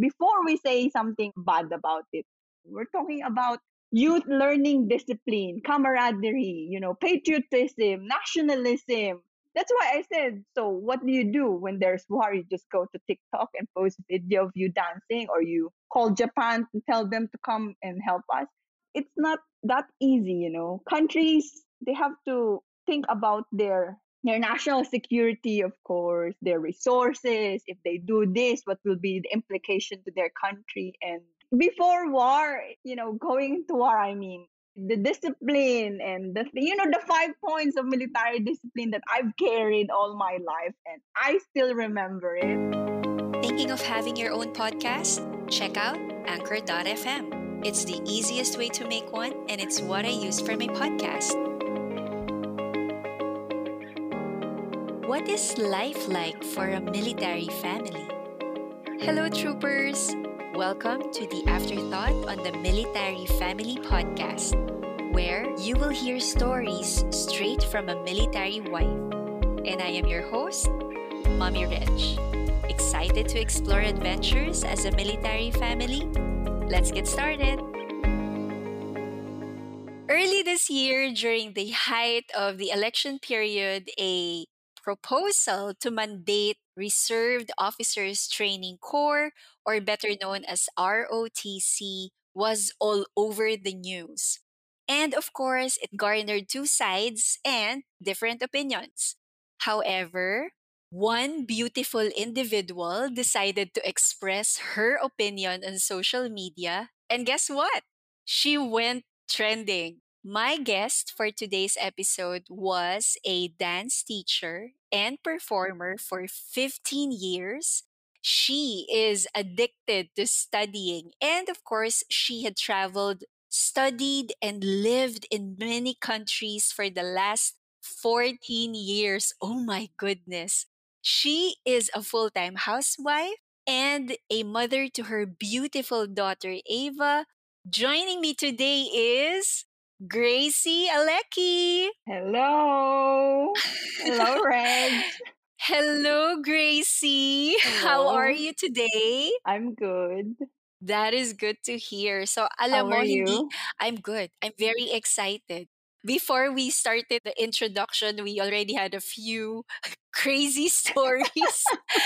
before we say something bad about it, we're talking about youth learning discipline, camaraderie, you know, patriotism, nationalism. That's why I said, so what do you do when there's war? You just go to TikTok and post video of you dancing or you call Japan to tell them to come and help us. It's not that easy, you know. Countries, they have to think about their their national security, of course, their resources. If they do this, what will be the implication to their country? And before war, you know, going into war, I mean, the discipline and the you know the five points of military discipline that I've carried all my life and I still remember it. Thinking of having your own podcast? Check out anchor.fm. It's the easiest way to make one and it's what I use for my podcast. What is life like for a military family? Hello, troopers! Welcome to the Afterthought on the Military Family Podcast, where you will hear stories straight from a military wife. And I am your host, Mommy Reg. Excited to explore adventures as a military family? Let's get started! Early this year, during the height of the election period, a proposal to mandate Reserved Officers Training Corps, or better known as ROTC, was all over the news. And of course, it garnered two sides and different opinions. However, one beautiful individual decided to express her opinion on social media, and guess what? She went trending. My guest for today's episode was a dance teacher and performer for 15 years. She is addicted to studying, and of course, she had traveled, studied, and lived in many countries for the last 14 years. Oh my goodness. She is a full time housewife and a mother to her beautiful daughter, Ava. Joining me today is Gracey Aleki. Hello. Hello, Reg. Hello, Gracey. Hello. How are you today? I'm good. That is good to hear. So, How alam mo, hindi. I'm good. I'm very excited. Before we started the introduction, we already had a few crazy stories.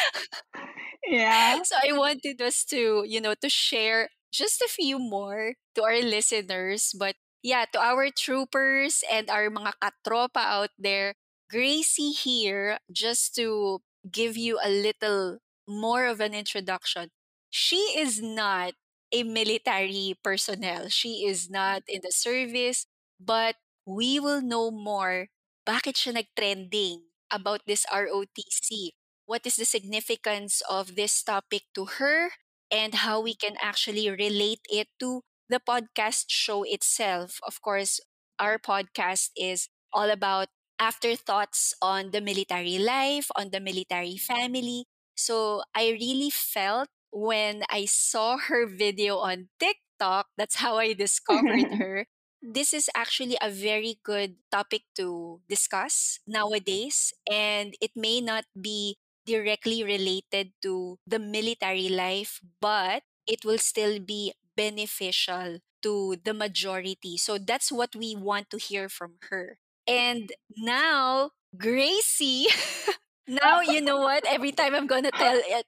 Yeah. so I wanted us to, you know, to share just a few more to our listeners. But yeah, to our troopers and our mga katropa out there, Gracie here, just to give you a little more of an introduction. She is not a military personnel. She is not in the service, but we will know more bakit siya nag-trending about this ROTC. What is the significance of this topic to her and how we can actually relate it to the podcast show itself. Of course, our podcast is all about afterthoughts on the military life, on the military family. So I really felt when I saw her video on TikTok, that's how I discovered her. This is actually a very good topic to discuss nowadays, and it may not be directly related to the military life, but it will still be beneficial to the majority. So that's what we want to hear from her. And now, Gracey, now you know what? Every time I'm gonna tell it,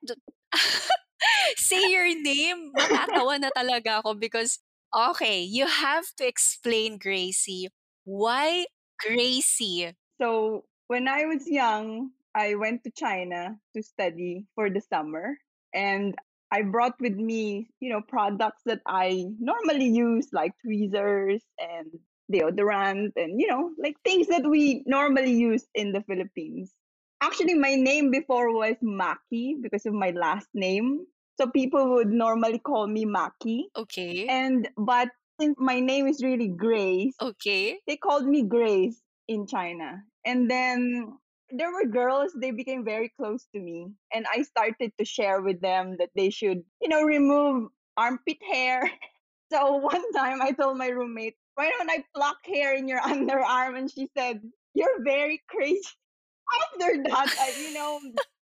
say your name, matatawa na talaga ako because, okay, you have to explain, Gracey, why Gracey? So, when I was young, I went to China to study for the summer. And I brought with me, you know, products that I normally use, like tweezers and deodorant and, you know, like things that we normally use in the Philippines. Actually, my name before was Maki because of my last name. So people would normally call me Maki. Okay. And, but since my name is really Grace, Okay. they called me Grace in China. And then there were girls, they became very close to me. And I started to share with them that they should, you know, remove armpit hair. So one time I told my roommate, why don't I pluck hair in your underarm? And she said, you're very crazy. After that, I, you know,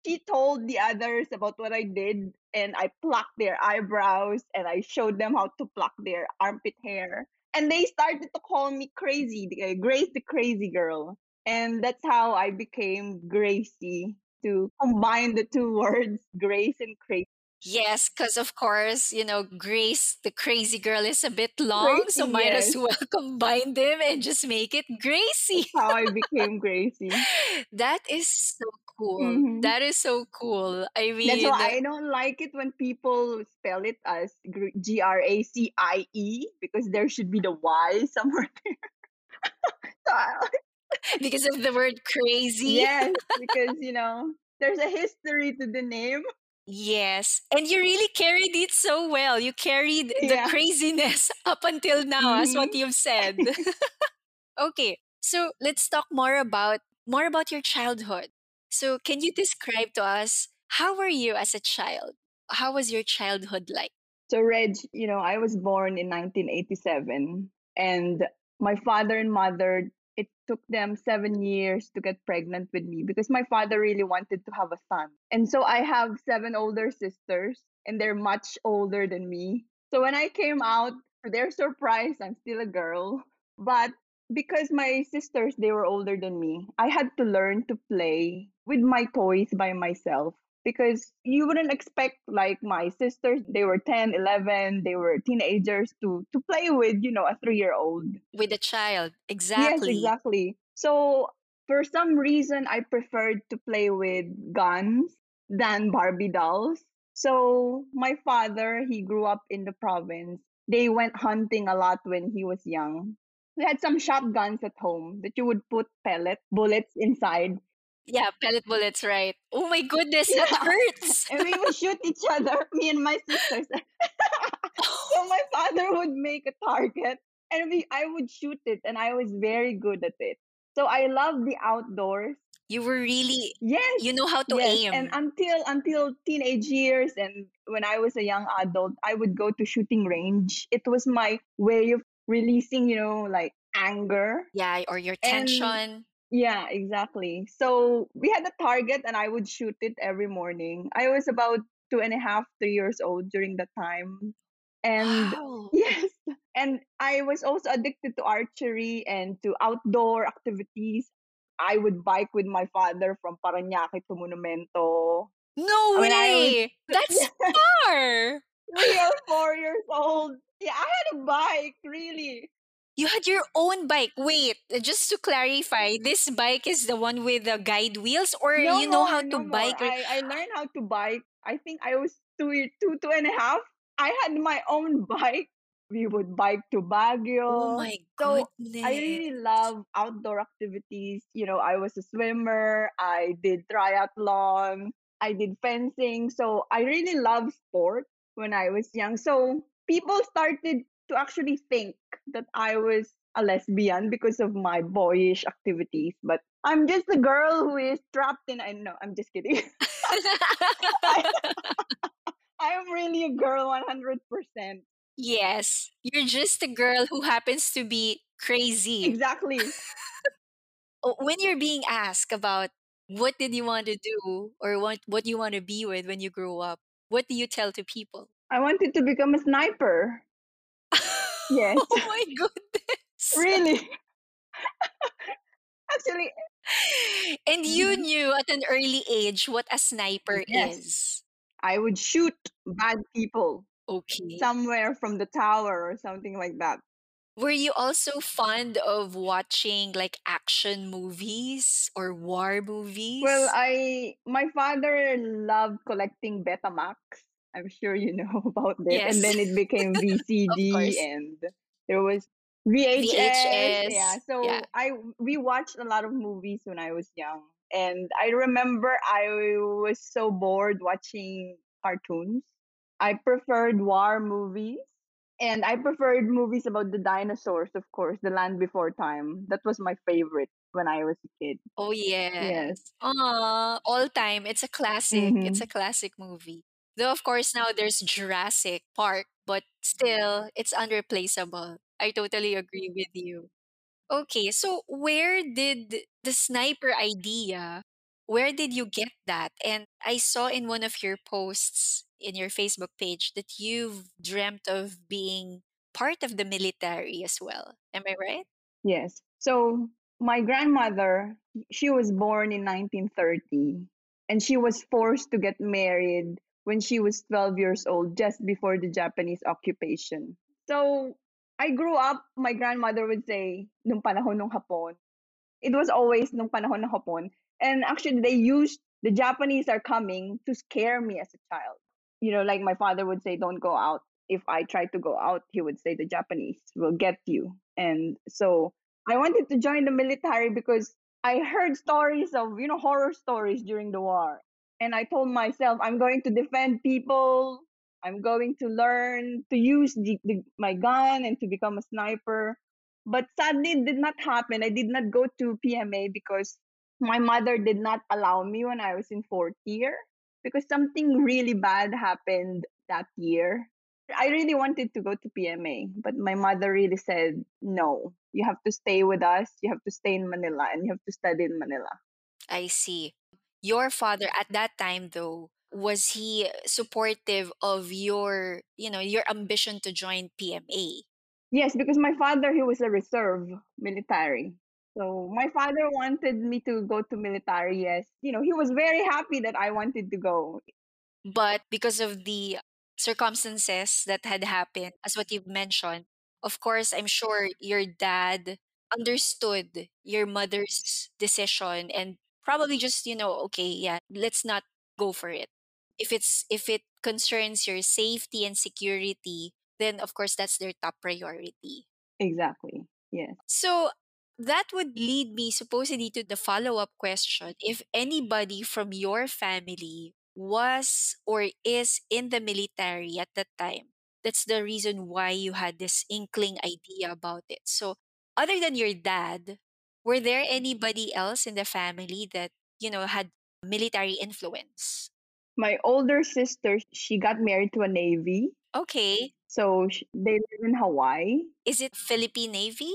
she told the others about what I did, and I plucked their eyebrows and I showed them how to pluck their armpit hair. And they started to call me crazy, Grace the crazy girl. And that's how I became Gracey to combine the two words, Grace and crazy. Yes, because of course, you know, Grace, the crazy girl, is a bit long, so Gracey, might as well combine them and just make it Gracey. How I became Gracey. That is so cool. Mhm. That is so cool. I mean, That's why I don't like it when people spell it as G R A C I E because there should be the Y somewhere there. So I- because of the word crazy. yes, because you know there's a history to the name. Yes. And you really carried it so well. You carried the craziness up until now, as what Mhm. you've said. okay. So let's talk more about more about your childhood. So can you describe to us how were you as a child? How was your childhood like? So Reg, you know, I was born in 1987, and my father and mother. It took them seven years to get pregnant with me because my father really wanted to have a son. And so I have seven older sisters, and they're much older than me. So when I came out, for their surprise, I'm still a girl. But because my sisters they were older than me, I had to learn to play with my toys by myself because you wouldn't expect like my sisters they were 10 11 they were teenagers to to play with you know a 3 year old With a child. exactly. yes Exactly. so for some reason i preferred to play with guns than barbie dolls. So my father he grew up in the province. They went hunting a lot when he was young. We had some shotguns at home that you would put pellet bullets inside Yeah, pellet bullets, right? Oh my goodness, that Yeah. hurts. and we would shoot each other, me and my sisters. so my father would make a target and we I would shoot it and I was very good at it. So I love the outdoors. you were really Yes. you know how to yes. aim. And until until teenage years and when I was a young adult, I would go to shooting range. It was my way of releasing, you know, like anger. yeah, or your And tension. Yeah, exactly. So we had a target and I would shoot it every morning. I was about two and a half, three years old during that time. And Wow. yes, and I was also addicted to archery and to outdoor activities. I would bike with my father from Parañaque to Monumento. No I mean, I was way. That's far. three or four years old. Yeah, I had a bike, really. You had your own bike. Wait, uh, just to clarify, this bike is the one with the guide wheels, or No you know how to no more. bike? Or... I, I learned how to bike. I think I was two, two, two and a half. I had my own bike. We would bike to Oh Baguio. my So goodness. I really love outdoor activities. You know, I was a swimmer. I did triathlon. I did fencing. So I really love sport when I was young. So people started to actually think that I was a lesbian because of my boyish activities. But I'm just a girl who is trapped in. I know. I'm just kidding. I, I'm really a girl, 100%. yes, you're just a girl who happens to be crazy. Exactly. Oh, When you're being asked about what did you want to do or what what you want to be with when you grow up, what do you tell to people? I wanted to become a sniper. Yes. oh my goodness. Really. Actually, And you mhm. knew at an early age what a sniper yes. is. I would shoot bad people Okay. somewhere from the tower or something like that. Were you also fond of watching like action movies or war movies? Well. I my father loved collecting Betamax. I'm sure you know about this. And then it became VCD and there was VHS. Yeah. So Yeah. I we watched a lot of movies when I was young. And I remember I was so bored watching cartoons. I preferred war movies. And I preferred movies about the dinosaurs, of course, The Land Before Time. That was my favorite when I was a kid. Oh Yes. yes. Aw, all time. It's a classic. It's a Mm-hmm. classic movie. Though of course now there's Jurassic Park, but still it's unreplaceable. I totally agree with you. Okay, so where did the sniper idea where did you get that? And I saw in one of your posts in your Facebook page that you've dreamt of being part of the military as well. Am I right? Yes. So my grandmother, she was born in 1930 and she was forced to get married when she was 12 years old just before the Japanese occupation. So I grew up, my grandmother would say, nung panahon ng Hapon. It was always nung panahon ng Hapon. And actually, they used the Japanese are coming to scare me as a child. You know, like my father would say, don't go out. If I tried to go out, he would say, the Japanese will get you. And so I wanted to join the military because I heard stories of, you know, horror stories during the war. And I told myself, I'm going to defend people. I'm going to learn to use the, the, my gun and to become a sniper. But sadly, it did not happen. I did not go to PMA because my mother did not allow me when I was in fourth year because something really bad happened that year. I really wanted to go to PMA, but my mother really said, no, you have to stay with us. You have to stay in Manila and you have to study in Manila. I see. Your father at that time, though, was he supportive of your, you know, your ambition to join PMA? Yes, because my father, he was a reserve military. So my father wanted me to go to military. Yes, you know, he was very happy that I wanted to go. But because of the circumstances that had happened, as what you've mentioned, of course, I'm sure your dad understood your mother's decision and probably just, you know, okay, yeah, let's not go for it. If it's if it concerns your safety and security, then of course that's their top priority. Exactly. Yes. So that would lead me supposedly to the follow up question if anybody from your family was or is in the military at that time. That's the reason why you had this inkling idea about it. So, other than your dad, were there anybody else in the family that, you know, had military influence? My older sister, she got married to a Navy. Okay. So they live in Hawaii. Is it Philippine Navy?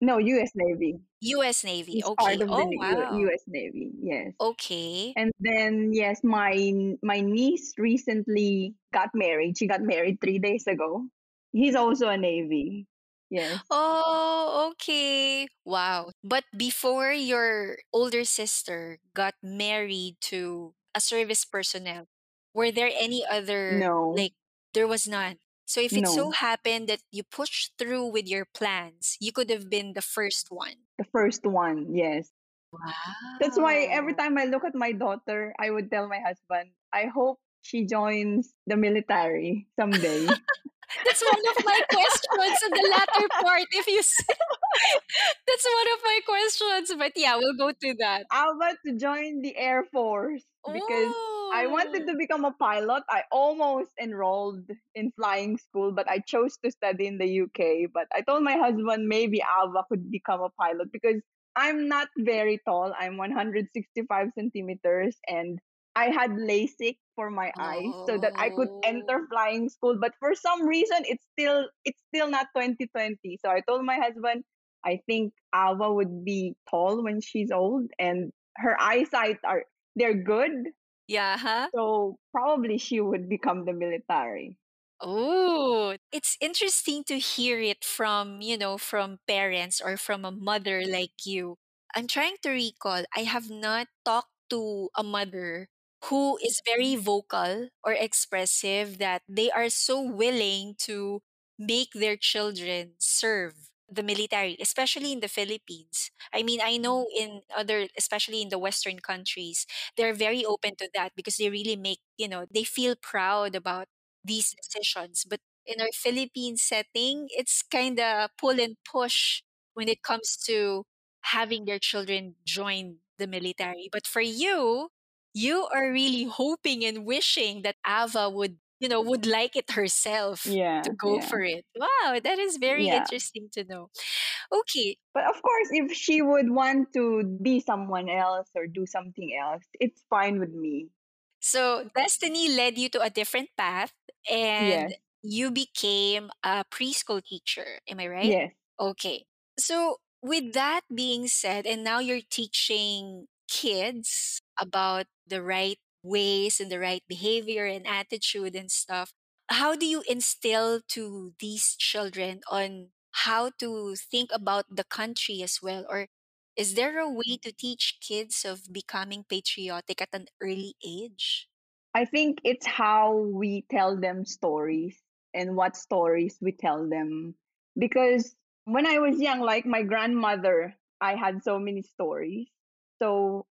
No, U.S. Navy. U.S. Navy. He's Okay. part of Oh, U- wow. U.S. Navy. Yes. Okay. And then yes, my my niece recently got married. She got married three days ago. He's also a Navy. Yes. Oh, okay. Wow. But before your older sister got married to a service personnel, were there any other, No. like, there was none. So if it so No. happened that you pushed through with your plans, you could have been the first one. The first one. Yes. That's why every Wow. time I look at my daughter, I would tell my husband, I hope she joins the military someday. That's one of my questions in the latter part. If you say, that's one of my questions. But yeah, we'll go to that. I want to join the Air Force because I wanted oh. to Oh. become a pilot. I almost enrolled in flying school, but I chose to study in the UK. But I told my husband maybe Ava could become a pilot because I'm not very tall. I'm 165 centimeters and I had LASIK for my eyes so that I could Oh. enter flying school. But for some reason, it's still it's still not 2020. So I told my husband, I think Ava would be tall when she's old, and her eyesight are they're good. Yeah, huh? So probably she would become the military. Oh, it's interesting to hear it from, you know, from parents or from a mother like you. I'm trying to recall, I have not talked to a mother who is very vocal or expressive that they are so willing to make their children serve the military, especially in the Philippines. I mean, I know mm-hmm. in other, especially in the Western countries, they're very open to that because they really make, you know, they feel proud about these decisions. But in our Philippine setting, it's kind of pull and push when it comes to having their children join the military. But for you, you are really hoping and wishing that Ava would, you know, would like it herself Yeah, to go yeah, for it. Wow, that is very yeah. interesting to know. Okay, But of course, if she would want to be someone else or do something else, it's fine with me. so destiny led you to a different path and Yes, you became a preschool teacher. Am I right? yes. Okay. So, with that being said, and now you're teaching kids about the right ways and the right behavior and attitude and stuff, how do you instill to these children on how to think about the country as well? Or is there a way mm. to teach kids of becoming patriotic at an early age? I think it's how we tell them stories and what stories we tell them. Because when I was young, like my grandmother, I had so many stories. So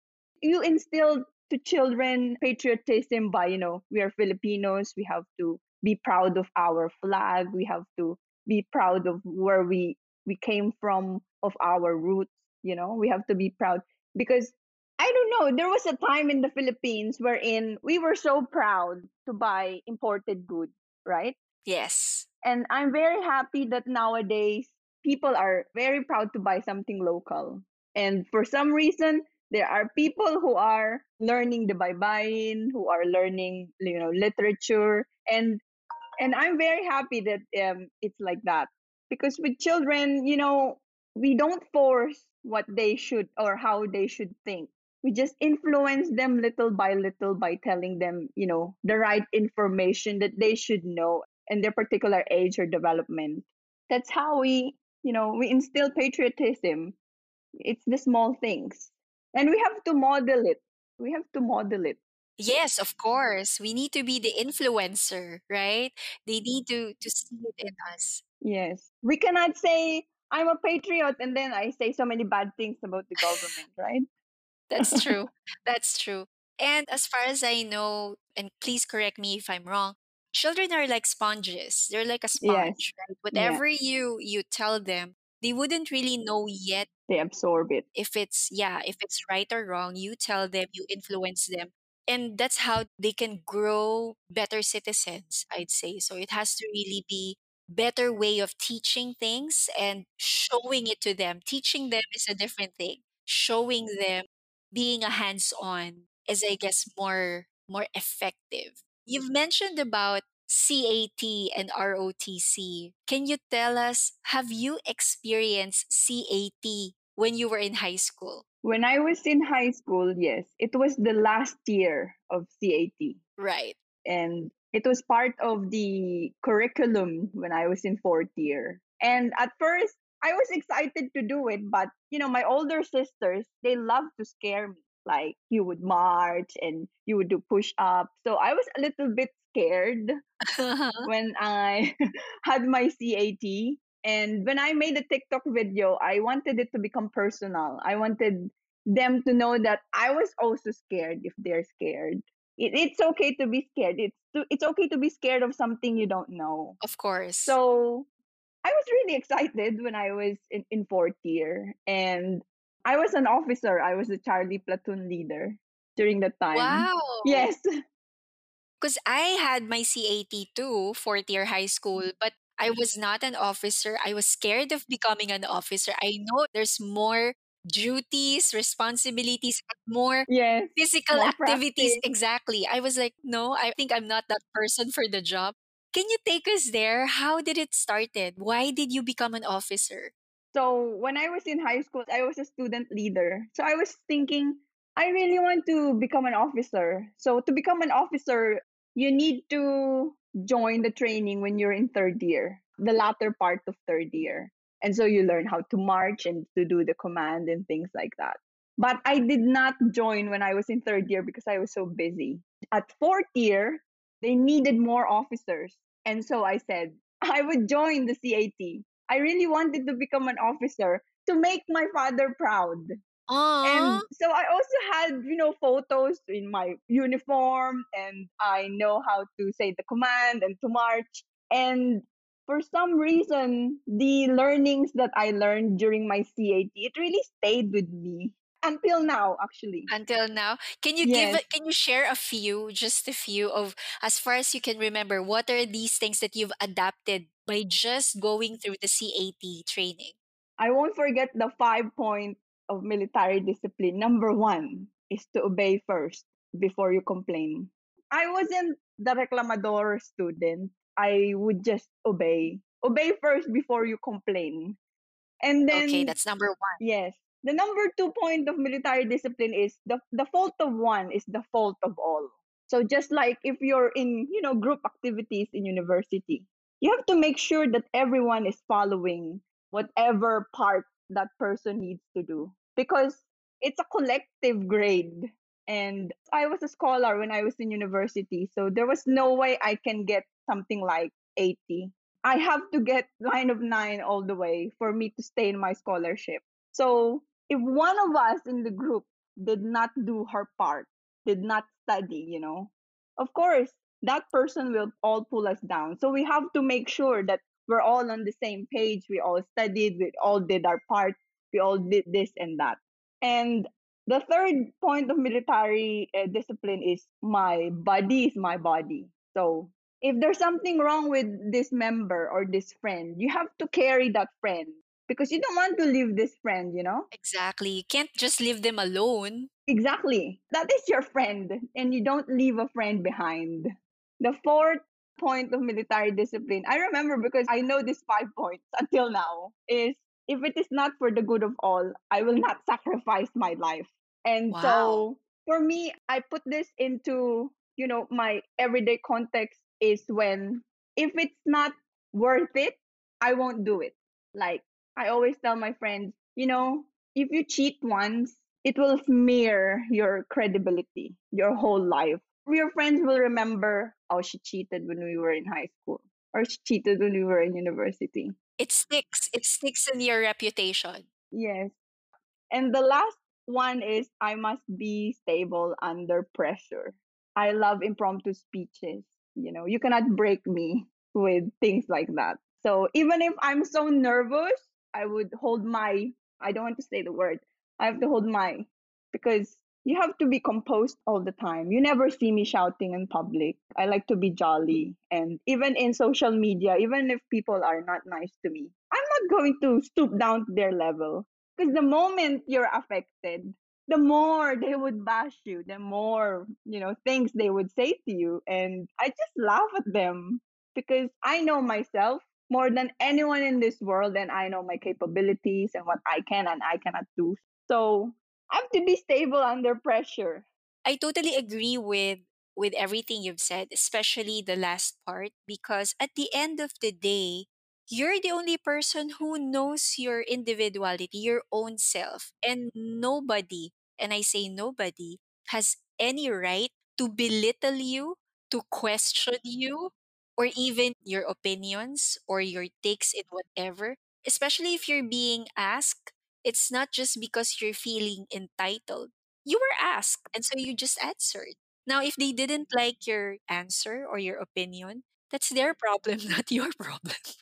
you instill to children patriotism by, you know, we are Filipinos, we have to be proud of our flag, we have to be proud of where we we came from, of our roots, you know, we have to be proud because I don't know. There was a time in the Philippines wherein we were so proud to buy imported goods, right? Yes. And I'm very happy that nowadays people are very proud to buy something local. And for some reason, there are people who are learning the baybayin, who are learning, you know, literature, and and I'm very happy that um, it's like that. Because with children, you know, we don't force what they should or how they should think. We just influence them little by little by telling them you know the right information that they should know in their particular age or development. That's how we you know we instill patriotism. It's the small things and we have to model it we have to model it Yes, of course. We need to be the influencer, right? They need to to see it in us. yes we cannot say i'm a patriot and then i say so many bad things about the government right That's true. That's true. And as far as I know, and please correct me if I'm wrong, children are like sponges. They're like a yes sponge, right? yeah Whatever you you tell them, they wouldn't really know yet they absorb it if it's yeah, if it's right or wrong. You tell them, you influence them. And that's how they can grow better citizens, I'd say. So it has to really be better way of teaching things and showing it to them. Teaching them is a different thing. Showing them being a hands-on is I guess more more effective. You've mentioned about CAT and ROTC. Can you tell us have you experienced CAT when you were in high school? when i was in high school yes it was the last year of cat Right. and it was part of the curriculum when I was in fourth year. And at first, I was excited to do it, but you know, my older sisters, they love to scare me. Like you would march and you would do push up. So I was a little bit scared uh-huh. when I had my CAT. And when I made a TikTok video, I wanted it to become personal. I wanted them to know that I was also scared if they're scared. It, it's okay to be scared. It's to, it's okay to be scared of something you don't know. of course. So I was really excited when I was in, in fourth year, and I was an officer. I was the Charlie platoon leader during that time. Wow. Yes, Because I had my CAT too, fourth year high school, mm. but I was not an officer. I was scared of becoming an officer. I know there's more duties, responsibilities, and more yes, physical more activities. practice. Exactly. I was like, no, I think I'm not that person for the job. Can you take us there? How did it started? Why did you become an officer? So when I was in high school, I was a student leader. So I was thinking, I really want to become an officer. So to become an officer, you need to join the training when you're in third year, the latter part of third year. And so you learn how to march and to do the command and things like that. But I did not join when I was in third year because I was so busy. At fourth year, they needed more officers. And so I said, I would join the CAT. I really wanted to become an officer to make my father proud. Aww. And so I also had, you know, photos in my uniform and I know how to say the command and to march. And for some reason, the learnings that I learned during my CAT, it really stayed with me until now, actually. until now. Can you give Yes. a- can you share a few, just a few of as far as you can remember, what are these things that you've adapted by just going through the CAT training? I won't forget the five point of military discipline. Number one is to obey first before you complain. I wasn't the reclamador student. I would just obey. Obey first before you complain. And then Okay, that's number one. yes. the number two point of military discipline is the, the fault of one is the fault of all. So just like if you're in, you know, group activities in university, you have to make sure that everyone is following whatever part that person needs to do because it's a collective grade and I was a scholar when I was in university, so there was no way I can get something like 80. I have to get line of 9 all the way for me to stay in my scholarship. So, if one of us in the group did not do her part, did not study, you know, of course, that person will all pull us down. So, we have to make sure that we're all on the same page. We all studied, we all did our part, we all did this and that. And the third point of military uh, discipline is my body is my body. So if there's something wrong with this member or this friend, you have to carry that friend because you don't want to leave this friend, you know? Exactly. You can't just leave them alone. Exactly. That is your friend, and you don't leave a friend behind. The fourth point of military discipline, I remember because I know these five points until now, is if it is not for the good of all, I will not sacrifice my life. And Wow. so for me, I put this into, you know, my everyday context is when if it's not worth it, I won't do it. Like I always tell my friends, you know, if you cheat once, it will smear your credibility your whole life. Your friends will remember, oh, she cheated when we were in high school, or she cheated when we were in university. It sticks. It sticks in your reputation. Yes. And the last one is I must be stable under pressure. I love impromptu speeches. You know, you cannot break me with things like that. So even if I'm so nervous, I would hold my, I don't want to say the word, I have to hold my, because you have to be composed all the time. You never see me shouting in public. I like to be jolly. And even in social media, even if people are not nice to me, I'm not going to stoop down to their level. Because the moment you're affected, the more they would bash you, the more, you know, things they would say to you. And I just laugh at them because I know myself more than anyone in this world and I know my capabilities and what I can and I cannot do. So Have to be stable under pressure. I totally agree with with everything you've said, especially the last part because at the end of the day, you're the only person who knows your individuality, your own self, and nobody, and I say nobody, has any right to belittle you, to question you, or even your opinions or your takes in whatever, especially if you're being asked. It's not just because you're feeling entitled. You were asked, and so you just answered. Now, if they didn't like your answer or your opinion, that's their problem, not your problem.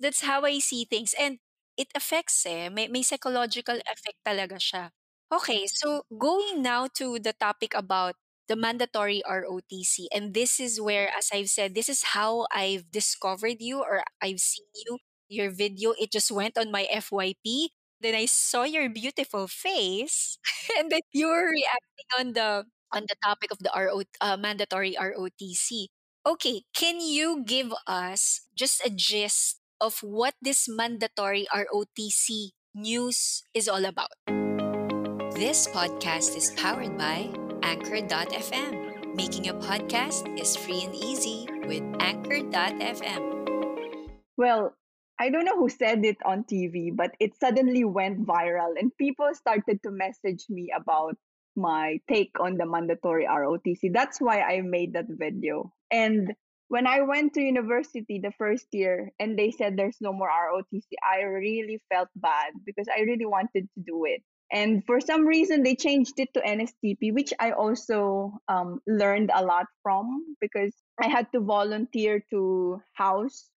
That's how I see things. And it affects eh. May, may psychological effect talaga siya. Okay, so going now to the topic about the mandatory ROTC. And this is where, as I've said, this is how I've discovered you or I've seen you. Your video, it just went on my FYP. Then I saw your beautiful face. and then you were reacting on the on the topic of the RO, uh, mandatory ROTC. Okay, can you give us just a gist of what this mandatory ROTC news is all about? This podcast is powered by Anchor.fm. Making a podcast is free and easy with Anchor.fm. Well, I don't know who said it on TV, but it suddenly went viral and people started to message me about my take on the mandatory ROTC. That's why I made that video. And when I went to university the first year and they said there's no more ROTC, I really felt bad because I really wanted to do it. And for some reason, they changed it to NSTP, which I also um, learned a lot from because I had to volunteer to house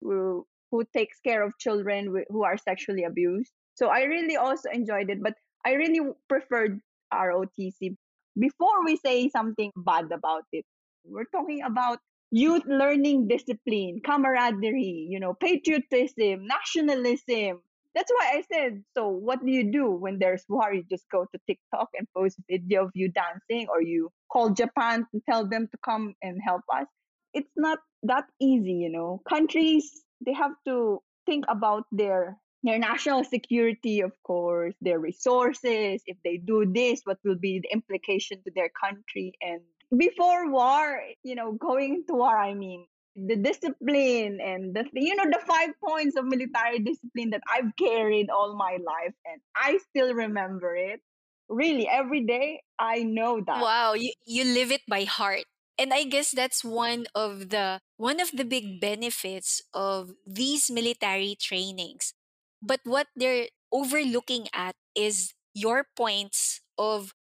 who, takes care of children who are sexually abused. So I really also enjoyed it, but I really preferred ROTC. Before we say something bad about it, we're talking about youth learning discipline, camaraderie, you know, patriotism, nationalism. That's why I said, so what do you do when there's war? You just go to TikTok and post video of you dancing, or you call Japan to tell them to come and help us. It's not that easy, you know. Countries, they have to think about their their national security, of course, their resources. If they do this, what will be the implication to their country? And before war, you know, going to war, I mean, the discipline and the you know the five points of military discipline that I've carried all my life and I still remember it. Really, every day I know that. Wow, you, you live it by heart. And I guess that's one of the one of the big benefits of these military trainings. But what they're overlooking at is your points of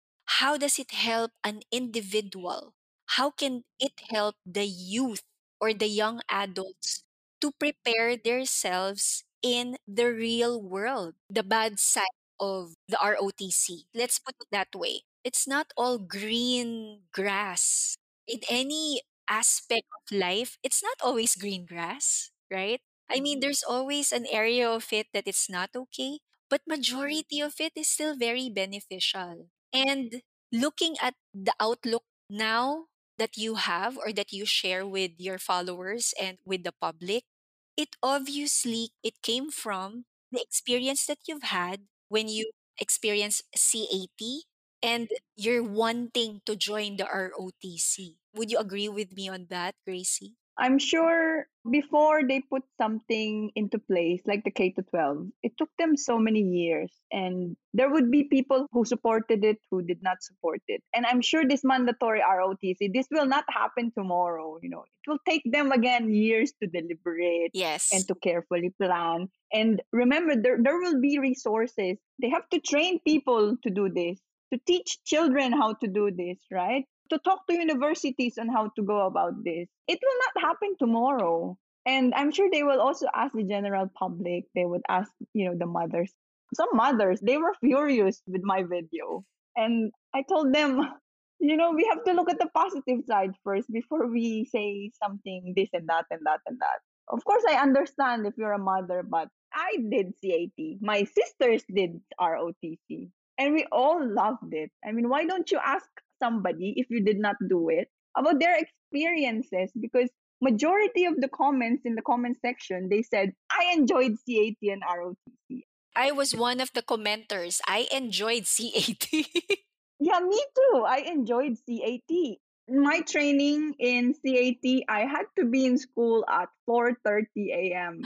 how does it help an individual? How can it help the youth or the young adults to prepare themselves in the real world, the bad side of the ROTC? Let's put it that way. It's not all green grass in any aspect of life, it's not always green grass, right? I mean, mm-hmm. there's always an area of it that it's not okay, but mm-hmm. majority of it is still very beneficial. And looking at the outlook now that you have or that you share with your followers and with the public, it obviously it came from the experience that you've had when you experience CAT and you're wanting to join the ROTC. Would you agree with me on that, Gracey? I'm sure before they put something into place, like the K to 12, it took them so many years. And there would be people who supported it, who did not support it. And I'm sure this mandatory ROTC, this will not happen tomorrow. You know, it will take them again years to deliberate Yes. and to carefully plan. And remember, there, there will be resources. They have to train people to do this, to teach children how to do this, right? To talk to universities on how to go about this. It will not happen tomorrow. And I'm sure they will also ask the general public. They would ask, you know, the mothers. Some mothers, they were furious with my video. And I told them, you know, we have to look at the positive side first before we say something this and that and that and that. Of course, I understand if you're a mother, but I did CAT. My sisters did ROTC. And we all loved it. I mean, why don't you ask somebody if you did not do it about their experiences because majority of the comments in the comment section they said i enjoyed cat and rotc I was one of the commenters. I enjoyed CAT. yeah me too i enjoyed cat my training in cat i had to be in school at 4.30 a.m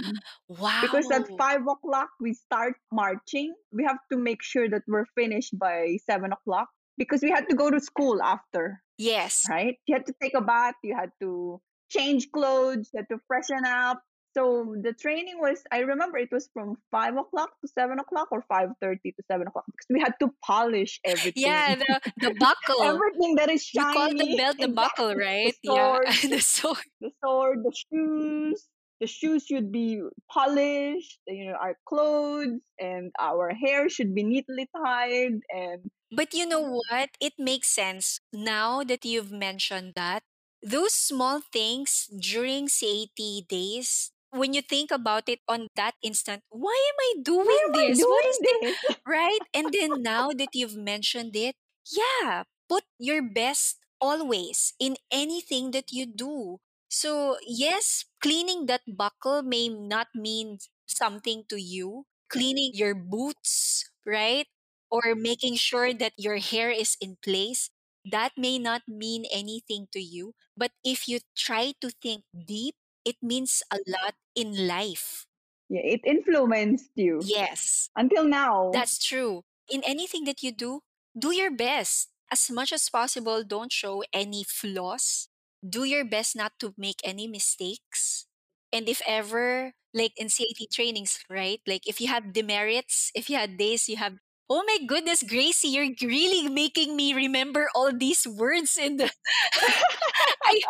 wow. because at 5 o'clock we start marching we have to make sure that we're finished by 7 o'clock because we had to go to school after, Yes. right? You had to take a bath, you had to change clothes, you had to freshen up. So the training was, I remember it was from five o'clock to seven o'clock or five thirty to seven o'clock because we had to polish everything. Yeah, the, the buckle. everything that is shiny. you call the belt the Exactly. buckle, The right? sword, Yeah. the sword. the sword, the shoes. The shoes should be polished. You know, our clothes and our hair should be neatly tied and But you know mm. what? It makes sense now that you've mentioned that. Those small things during CAT days, when you think about it on that instant, why am I doing am this? What doing is this? this? Right? And then now that you've mentioned it, yeah, put your best always in anything that you do. So, yes, cleaning that buckle may not mean something to you. Cleaning your boots, right? Or making sure that your hair is in place, that may not mean anything to you. But if you try to think deep, it means a lot in life. Yeah, it influenced you Yes. until now. That's true. In anything that you do, do your best. As much as possible, don't show any flaws. Do your best not to make any mistakes. And if ever, like in CAT trainings, right? Like if you have demerits, if you had days you have, oh my goodness, Gracey, you're really making me remember all these words in the. I,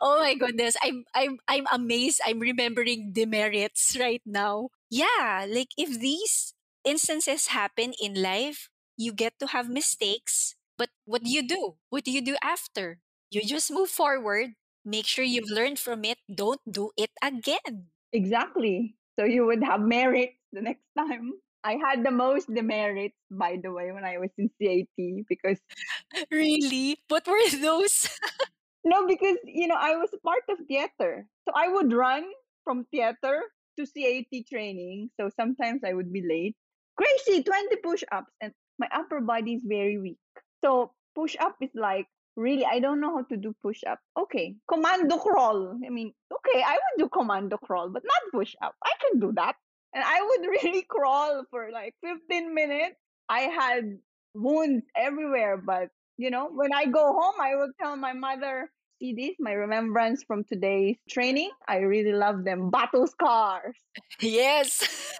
oh my goodness, I'm I'm I'm amazed. I'm remembering demerits right now. Yeah, like if these instances happen in life, you get to have mistakes, but what do you do? What do you do after? You just move forward, make sure you've learned from it, don't do it again. exactly. So you would have merits the next time. I had the most demerits, by the way, when I was in CAT because Really? What were those? no, because you know I was part of theater, so I would run from theater to CAT training, so sometimes I would be late. Crazy, 20 push ups, and my upper body is very weak. So, push up is like, really, I don't know how to do push up. Okay, commando crawl. I mean, okay, I would do commando crawl, but not push up. I can do that. And I would really crawl for like 15 minutes. I had wounds everywhere, but you know, when I go home, I will tell my mother, see this, my remembrance from today's training. I really love them. Battle scars. Yes.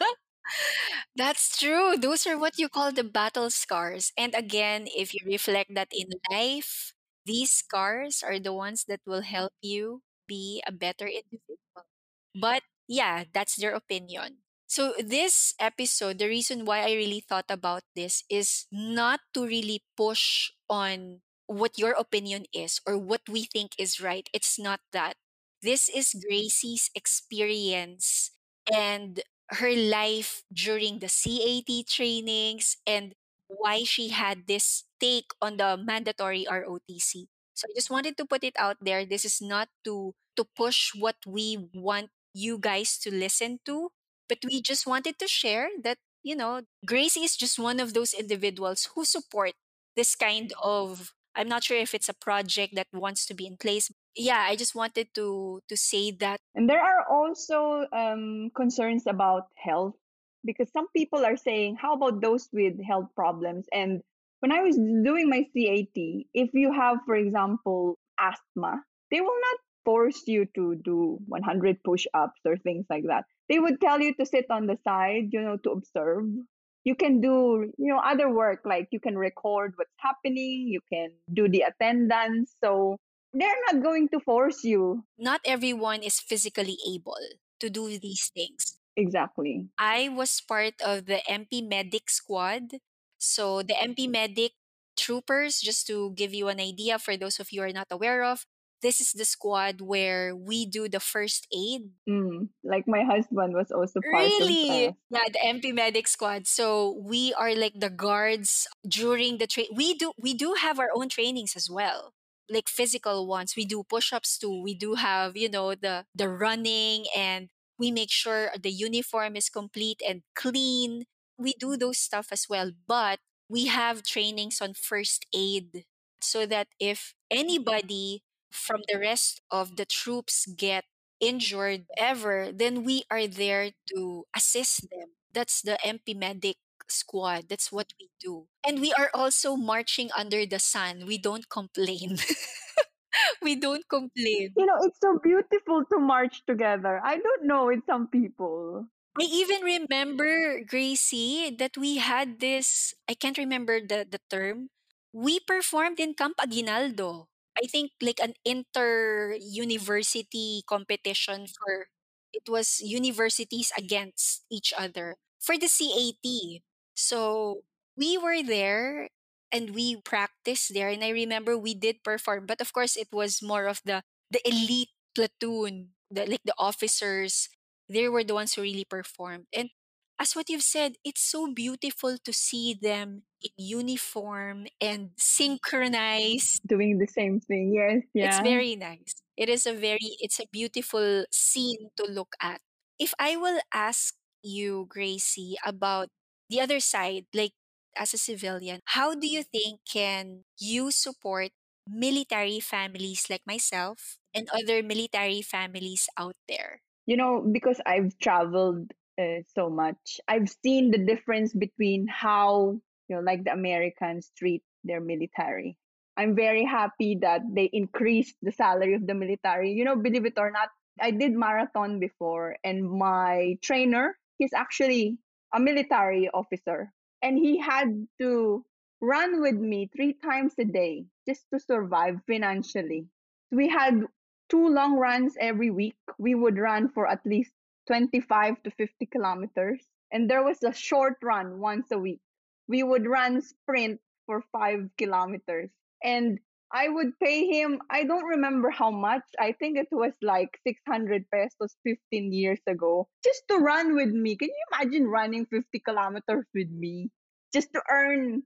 That's true. Those are what you call the battle scars. And again, if you reflect that in life, these scars are the ones that will help you be a better individual. But yeah, that's their opinion. So, this episode, the reason why I really thought about this is not to really push on what your opinion is or what we think is right. It's not that. This is Gracey's experience and her life during the CAT trainings and why she had this take on the mandatory ROTC. So I just wanted to put it out there. This is not to to push what we want you guys to listen to, but we just wanted to share that, you know, Gracey is just one of those individuals who support this kind of I'm not sure if it's a project that wants to be in place. Yeah, I just wanted to to say that. And there are also um, concerns about health because some people are saying, how about those with health problems? And when I was doing my CAT, if you have, for example, asthma, they will not force you to do 100 push ups or things like that. They would tell you to sit on the side, you know, to observe you can do you know other work like you can record what's happening you can do the attendance so they're not going to force you Not everyone is physically able to do these things. exactly I was part of the MP Medic squad. So the MP Medic troopers, just to give you an idea for those of you who are not aware of, this is the squad where we do the first aid. mm. like my husband was also part Really? of Yeah, the MP Medic squad. So we are like the guards during the train. We do we do have our own trainings as well. Like physical ones. We do push-ups too. We do have, you know, the the running and we make sure the uniform is complete and clean. We do those stuff as well, but we have trainings on first aid so that if anybody from the rest of the troops get injured ever, then we are there to assist them. That's the MP Medic squad. That's what we do. And we are also marching under the sun. We don't complain. we don't complain. you know it's so beautiful to march together i don't know with some people I even remember, Gracey, that we had this, I can't remember the, the term. We performed in Camp Aguinaldo. I think like an inter university competition for it was universities against each other for the CAT. So we were there and we practiced there and I remember we did perform but of course it was more of the the elite platoon the like the officers they were the ones who really performed. And as what you've said, it's so beautiful to see them in uniform and synchronized. doing the same thing yes Yeah. It's very nice. It is a very, it's a beautiful scene to look at. If I will ask you, Gracey, about the other side, like as a civilian, how do you think can you support military families like myself and other military families out there? you know because i've traveled uh, so much i've seen the difference between how you know like the americans treat their military i'm very happy that they increased the salary of the military you know believe it or not i did marathon before and my trainer he's actually a military officer and he had to run with me three times a day just to survive financially we had two long runs every week. We would run for at least 25 to 50 kilometers. And there was a short run once a week. We would run sprint for five kilometers. And I would pay him, I don't remember how much. I think it was like 600 pesos 15 years ago just to run with me. Can you imagine running 50 kilometers with me just to earn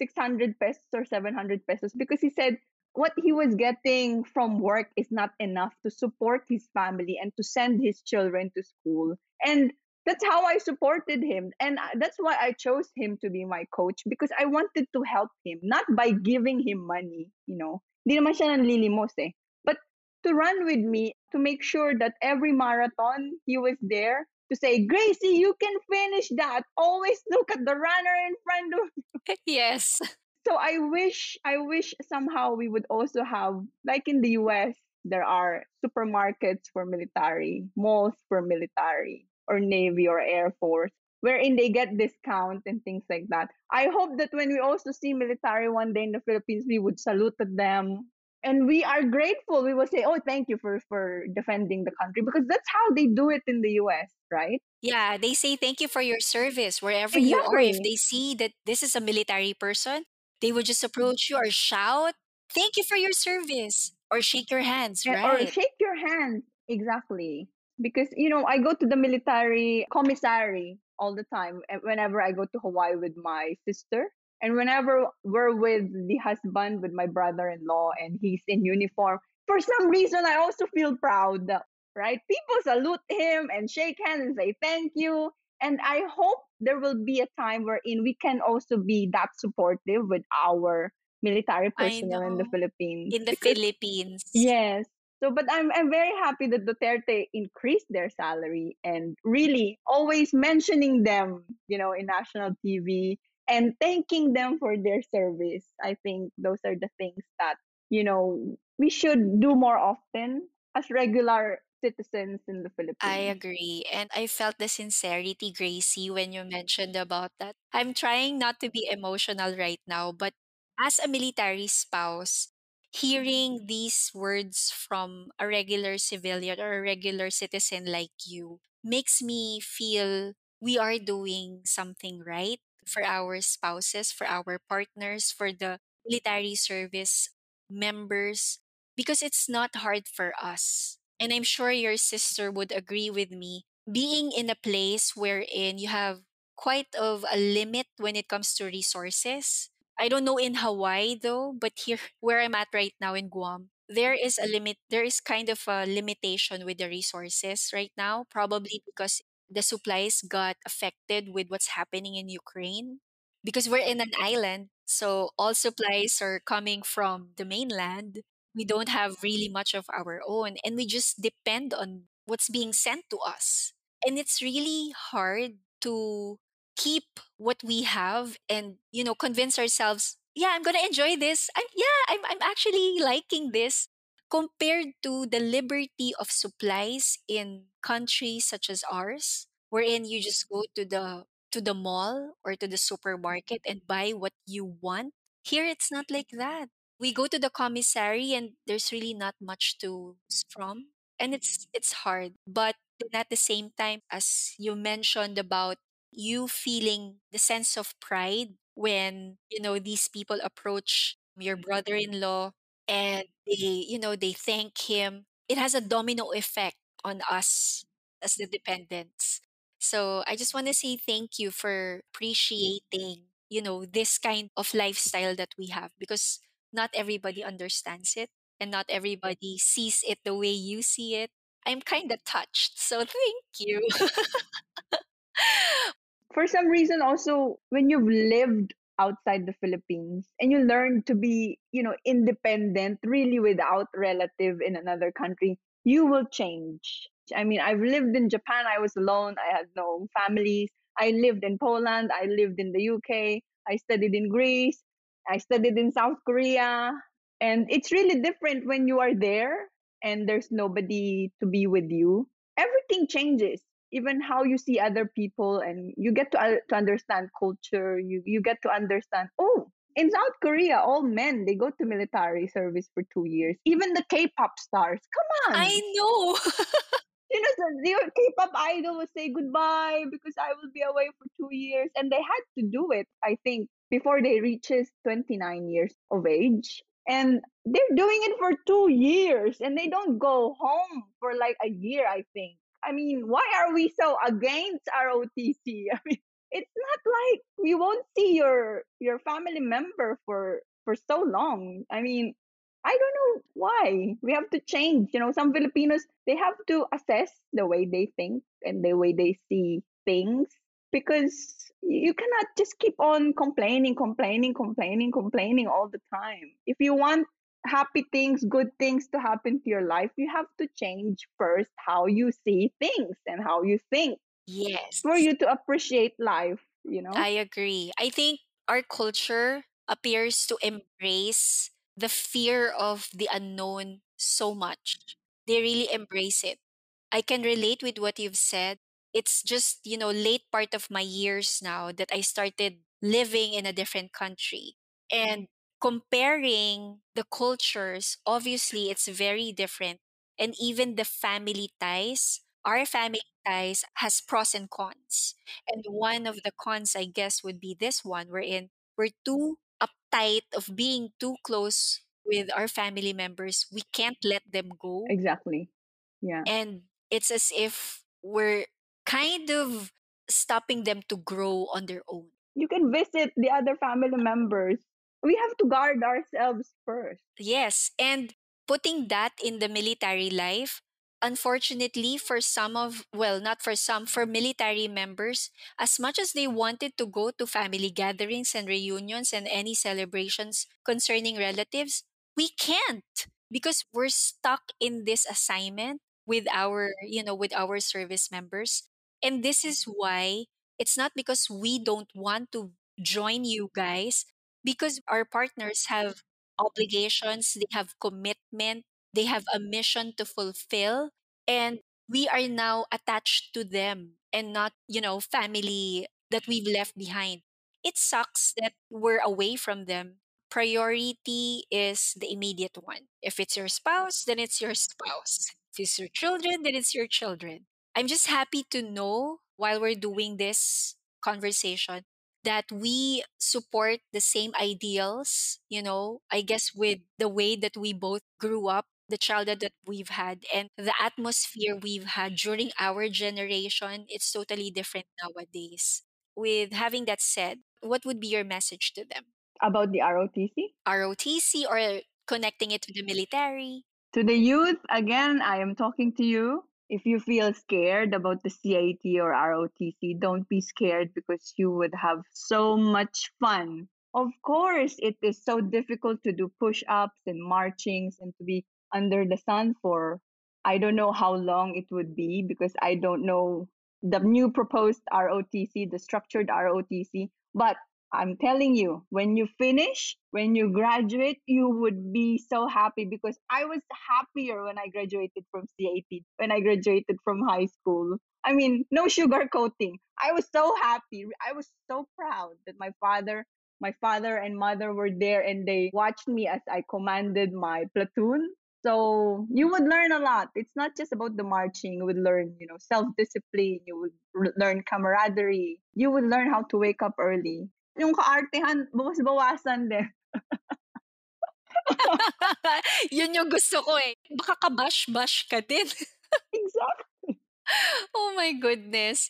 600 pesos or 700 pesos? Because he said, what he was getting from work is not enough to support his family and to send his children to school. And that's how I supported him. And that's why I chose him to be my coach because I wanted to help him, not by giving him money, you know. Hindi naman siya nanlilimos eh. But to run with me, to make sure that every marathon, he was there to say, Gracey, you can finish that. Always look at the runner in front of you. yes. So I wish, I wish somehow we would also have, like in the US, there are supermarkets for military, malls for military, or Navy or Air Force, wherein they get discounts and things like that. I hope that when we also see military one day in the Philippines, we would salute them. And we are grateful. We will say, "Oh, thank you for for defending the country," because that's how they do it in the U.S., right? Yeah, they say thank you for your service wherever you are. If they see that this is a military person, they would just mm-hmm. approach you or shout, "Thank you for your service," or shake your hands, eh, right? Or shake your hands. Exactly. Because, you know, I go to the military commissary all the time eh, whenever I go to Hawaii with my sister. And whenever we're with the husband, with my brother in law, and he's in uniform, for some reason, I also feel proud, right? People salute him and shake hands and say thank you. And I hope there will be a time wherein we can also be that supportive with our military personnel in the. Philippines. In the Because- Philippines. Yes. So, but I'm I'm very happy that Duterte increased their salary and really always mentioning them, you know, in national TV and thanking them for their service. I think those are the things that you know we should do more often as regular citizens in the Philippines. I agree. And I felt the sincerity, Gracey, when you mentioned about that. I'm trying not to be emotional right now, but as a military spouse, hearing these words from a regular civilian or a regular citizen like you makes me feel we are doing something right for our spouses, for our partners, for the military service members, because it's not hard for us. And I'm sure your sister would agree with me. Being in a place wherein you have quite of a limit when it comes to resources. I don't know in Hawaii though, but here where I'm at right now in Guam, there is a limit there is kind of a limitation with the resources right now, probably because the supplies got affected with what's happening in Ukraine. Because we're in an island, so all supplies are coming from the mainland. We don't have really much of our own, and we just depend on what's being sent to us. And it's really hard to keep what we have and you know convince ourselves yeah i'm gonna enjoy this. I'm yeah i'm, I'm actually liking this compared to the liberty of supplies in countries such as ours wherein you just go to the to the mall or to the supermarket and buy what you want. Here it's not like that. We go to the commissary and there's really not much to from and it's it's hard. But at the same time as you mentioned about you feeling the sense of pride when you know these people approach your mm-hmm. brother-in-law and they you know they thank him it has a domino effect on us as the dependents. So i just want to say thank you for appreciating you know this kind of lifestyle that we have because not everybody understands it and not everybody sees it the way you see it. I'm kind of touched so thank you for some reason also when you've lived outside the Philippines and you learn to be, you know, independent really without relative in another country, you will change. I mean, I've lived in Japan, I was alone, I had no families. I lived in Poland, I lived in the UK, I studied in Greece, I studied in South Korea, and it's really different when you are there and there's nobody to be with you. Everything changes even how you see other people and you get to, uh, to understand culture you, you get to understand oh in south korea all men they go to military service for two years. Even the k-pop stars come on! I know. You know the, the k-pop idol would say goodbye because i will be away for two years and they had to do it i think before they reaches 29 years of age. And they're doing it for two years and they don't go home for like a year i think I mean, why are we so against ROTC? I mean, it's not like we won't see your your family member for for so long. I mean, I don't know why. We have to change. You know, some Filipinos, they have to assess the way they think and the way they see things because you cannot just keep on complaining, complaining, complaining, complaining all the time. If you want happy things, good things to happen to your life, you have to change first how you see things and how you think Yes. for you to appreciate life, you know? I agree. I think our culture appears to embrace the fear of the unknown so much. They really embrace it. I can relate with what you've said. It's just, you know, late part of my years now that I started living in a different country. And comparing the cultures, obviously it's very different. And even the family ties, our family ties has pros and cons. And one of the cons, I guess, would be this one, wherein we're too uptight of being too close with our family members. We can't let them go. Exactly. Yeah. And it's as if we're kind of stopping them to grow on their own. You can visit the other family members. We have to guard ourselves first. Yes. And putting that in the military life, unfortunately, for some of, well, not for some, for military members, as much as they wanted to go to family gatherings and reunions and any celebrations concerning relatives, we can't because we're stuck in this assignment with our, you know, with our service members. And this is why it's not because we don't want to join you guys, because our partners have obligations, they have commitment, they have a mission to fulfill, and we are now attached to them and not, you know, family that we've left behind. It sucks that we're away from them. Priority is the immediate one. If it's your spouse, then it's your spouse. If it's your children, then it's your children. I'm just happy to know while we're doing this conversation that we support the same ideals, you know, I guess with the way that we both grew up, the childhood that we've had, and the atmosphere we've had during our generation, it's totally different nowadays. With having that said, what would be your message to them? About the ROTC? ROTC or connecting it to the military? To the youth, again, I am talking to you. If you feel scared about the CAT or ROTC, don't be scared because you would have so much fun. Of course, it is so difficult to do push ups and marchings and to be under the sun for I don't know how long it would be because I don't know the new proposed ROTC, the structured ROTC. But I'm telling you, when you finish, when you graduate, you would be so happy because I was happier when I graduated from CAT, when I graduated from high school. I mean, no sugar coating. I was so happy. I was so proud that my father, my father and mother were there and they watched me as I commanded my platoon. So you would learn a lot. It's not just about the marching. You would learn, you know, self-discipline. You would learn camaraderie. You would learn how to wake up early. Yung kaartehan, bawas-bawasan din. Yun yung gusto ko eh. Baka kabash-bash ka din. exactly. oh my goodness.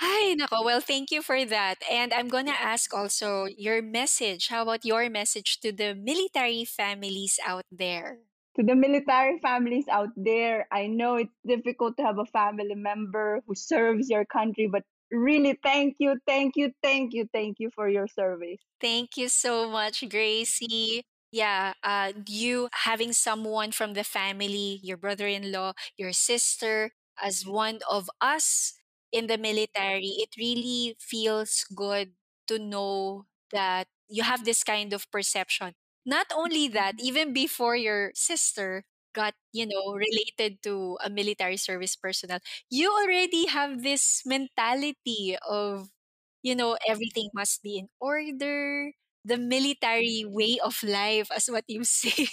Hi, nako. Well, thank you for that. And I'm going to ask also your message. How about your message to the military families out there? To the military families out there, I know it's difficult to have a family member who serves your country, but really thank you, thank you, thank you, thank you for your service. Thank you so much, Gracey. Yeah, uh, you having someone from the family, your brother in law, your sister, as one of us in the military, it really feels good to know that you have this kind of perception. Not only that, even before your sister got, you know, related to a military service personnel, you already have this mentality of, you know, everything must be in order, the military way of life, as what you say.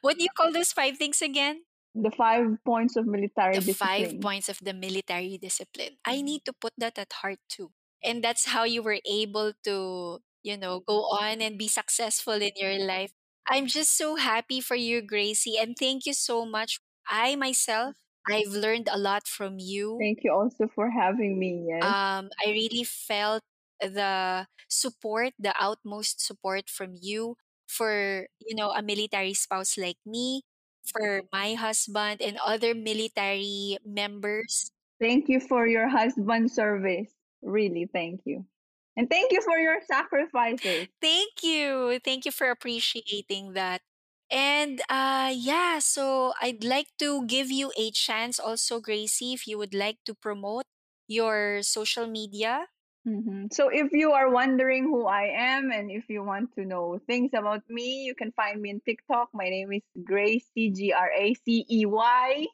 what do you call those five things again? The five points of military the five points of the military discipline. I mm-hmm. need to put that at heart too. And that's how you were able to, you know, go on and be successful in your life. I'm just so happy for you, Gracey. And thank you so much. I myself, I've learned a lot from you. Thank you also for having me. Yes. Um, I really felt the support, the outmost support from you for, you know, a military spouse like me, for my husband and other military members. Thank you for your husband service. Really, thank you. And thank you for your sacrifices. Thank you. Thank you for appreciating that. And uh yeah, so I'd like to give you a chance also Gracey if you would like to promote your social media. hmm So, if you are wondering who I am and if you want to know things about me, you can find me on TikTok. My name is Gracey, G R A C E Y,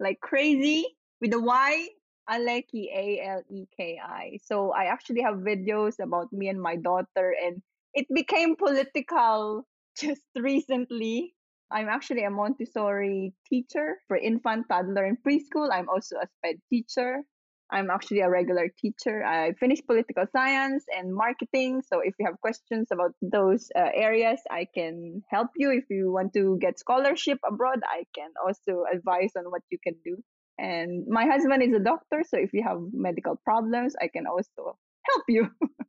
like crazy with a Y, Aleki, A L E K I. So, I actually have videos about me and my daughter, and it became political just recently. I'm actually a Montessori teacher for infant, toddler, and preschool. I'm also a SPED teacher. I'm actually a regular teacher. I finished political science and marketing. So if you have questions about those uh, areas, I can help you. If you want to get scholarship abroad, I can also advise on what you can do. And my husband is a doctor, so if you have medical problems, I can also help you.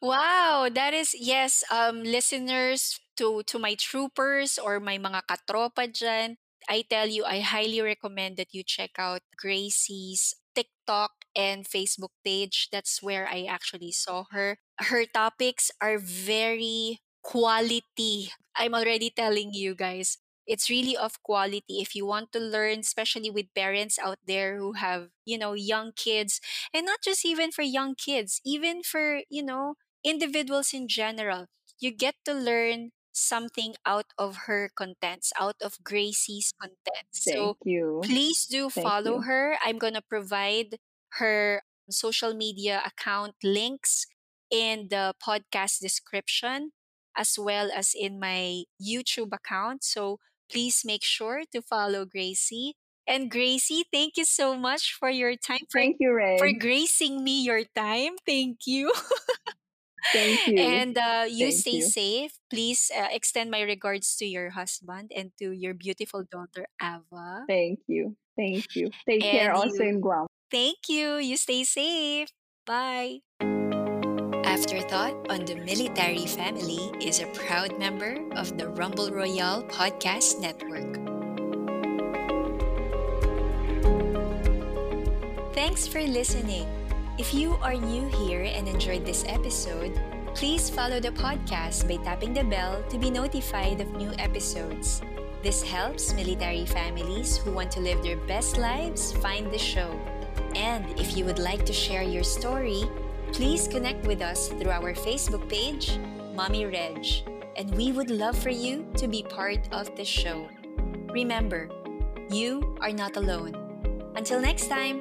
Wow, that is yes, um listeners to to my troopers or my mga katropa dyan, I tell you I highly recommend that you check out Gracey's TikTok and Facebook page. That's where I actually saw her. Her topics are very quality. I'm already telling you guys. It's really of quality if you want to learn, especially with parents out there who have, you know, young kids and not just even for young kids, even for, you know, individuals in general. You get to learn something out of her contents, out of Gracey's contents. Thank So you. please do Thank follow you. her. I'm going to provide her social media account links in the podcast description as well as in my YouTube account. So please make sure to follow Gracey. And Gracey, thank you so much for your time for Thank you, Ray. for gracing me your time. Thank you. Thank you. and uh, you Thank stay you. safe. Please uh, extend my regards to your husband and to your beautiful daughter, Ava. Thank you. Thank you. Take care And also you, in Guam. thank you. You stay safe. Bye. Afterthought on the Military Family is a proud member of the Rumble Royale Podcast Network. Thanks for listening. If you are new here and enjoyed this episode, please follow the podcast by tapping the bell to be notified of new episodes. This helps military families who want to live their best lives find the show. And if you would like to share your story, please connect with us through our Facebook page, Mommy Reg, and we would love for you to be part of the show. Remember, you are not alone. Until next time,